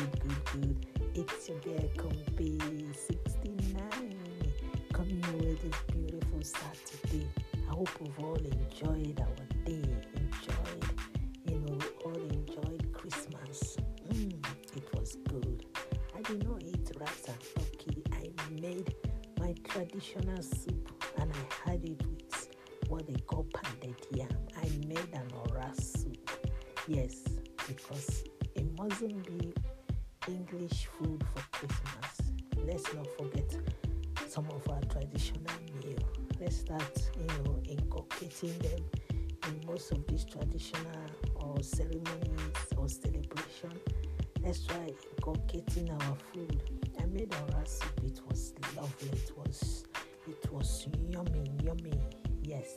good, good, good. It's your girl, Comfy69, coming away this beautiful Saturday. I hope we've all enjoyed our day, enjoyed, you know, we all enjoyed Christmas. Mm, it was good. I did not eat rice and turkey. I made my traditional soup and I had it with what they call pounded yam. I made an oras soup. Yes, because it mustn't be English food for Christmas. Let's not forget some of our traditional meal. Let's start, you know, inculcating them in most of these traditional or ceremonies or celebration. Let's try inculcating our food. I made our soup. It was lovely. It was it was yummy, yummy. Yes.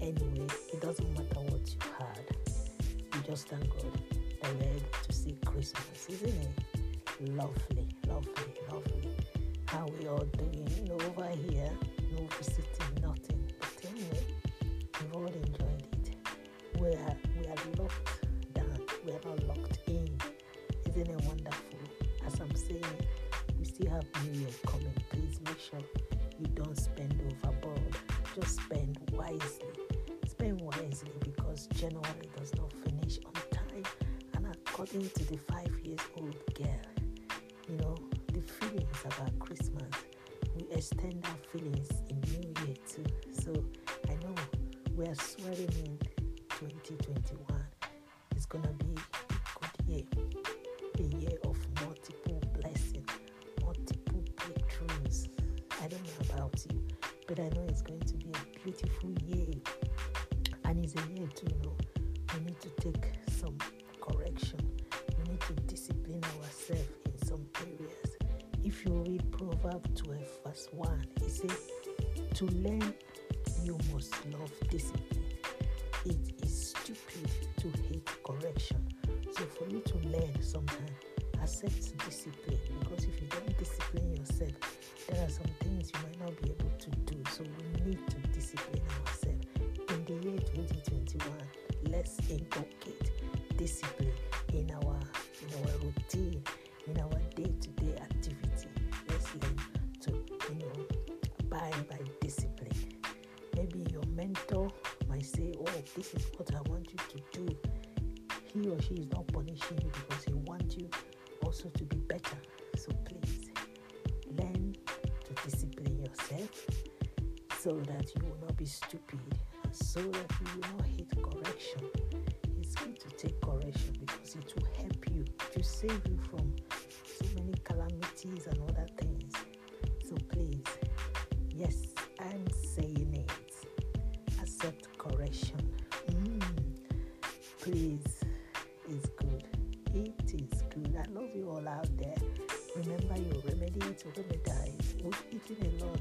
Anyway, it doesn't matter what you had. We just thank God that we're able to see Christmas, isn't it? Lovely, lovely, lovely how we all doing. Over here, no visiting, nothing. But anyway, we've all enjoyed it. We are we are locked down. We are not locked in. Isn't it wonderful? As I'm saying, we still have New Year coming. Please make sure you don't spend overboard. Just spend wisely. Spend wisely because January does not finish on time. And according to the five years old Our feelings in New Year too. So I know we are swearing in 2021. It's gonna be a good year, a year of multiple blessings, multiple breakthroughs. I don't know about you, but I know it's going to be a beautiful year, and it's a year to know we need to take Proverbs 12, verse 1, it says, To learn, you must love discipline. It is stupid to hate correction. So, for you to learn sometimes, accept discipline because if you don't discipline yourself, there are some things you might not be able to do. So, we need to discipline ourselves. In the year 2021, let's inculcate discipline in our this is what I want you to do." He or she is not punishing you because he wants you also to be better. So please learn to discipline yourself so that you will not be stupid and so that you will not hate correction. It's good to take correction because it will help you to save you from please, it's good. It is good. I love you all out there. Remember your remedy to remedize. We're eating a lot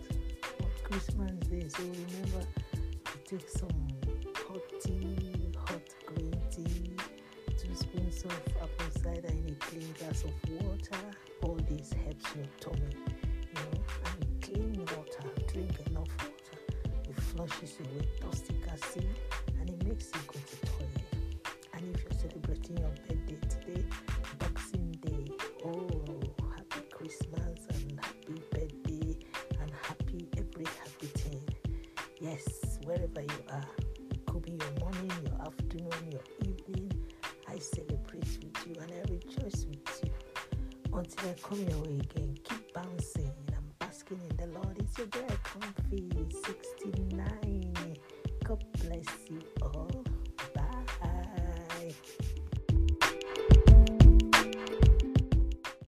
on Christmas Day, so remember to take some hot tea, hot green tea, two spoons of apple cider in a clean glass of water. All this helps your tummy, you know, and clean water. Drink enough water. It flushes away toxic acid and it makes you Yes, wherever you are, it could be your morning, your afternoon, your evening. I celebrate with you and I rejoice with you. Until I come your way again, keep bouncing and basking in the Lord. It's your girl Comfy 69. God bless you all.